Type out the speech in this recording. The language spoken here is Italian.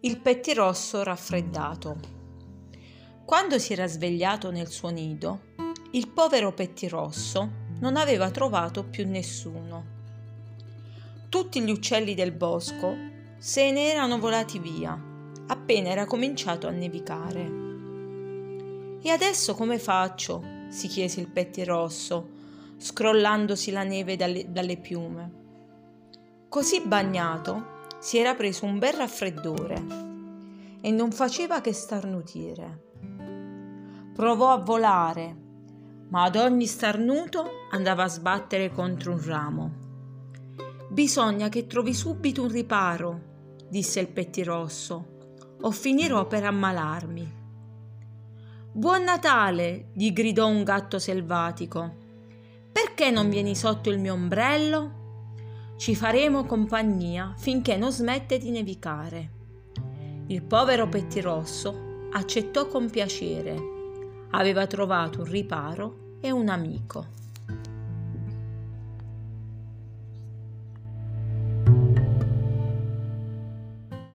Il pettirosso raffreddato. Quando si era svegliato nel suo nido, il povero pettirosso non aveva trovato più nessuno. Tutti gli uccelli del bosco se ne erano volati via appena era cominciato a nevicare. E adesso come faccio? si chiese il pettirosso, scrollandosi la neve dalle, dalle piume. Così bagnato si era preso un bel raffreddore e non faceva che starnutire. Provò a volare, ma ad ogni starnuto andava a sbattere contro un ramo. Bisogna che trovi subito un riparo, disse il pettirosso, o finirò per ammalarmi. Buon Natale, gli gridò un gatto selvatico. Perché non vieni sotto il mio ombrello? Ci faremo compagnia finché non smette di nevicare. Il povero pettirosso accettò con piacere. Aveva trovato un riparo e un amico.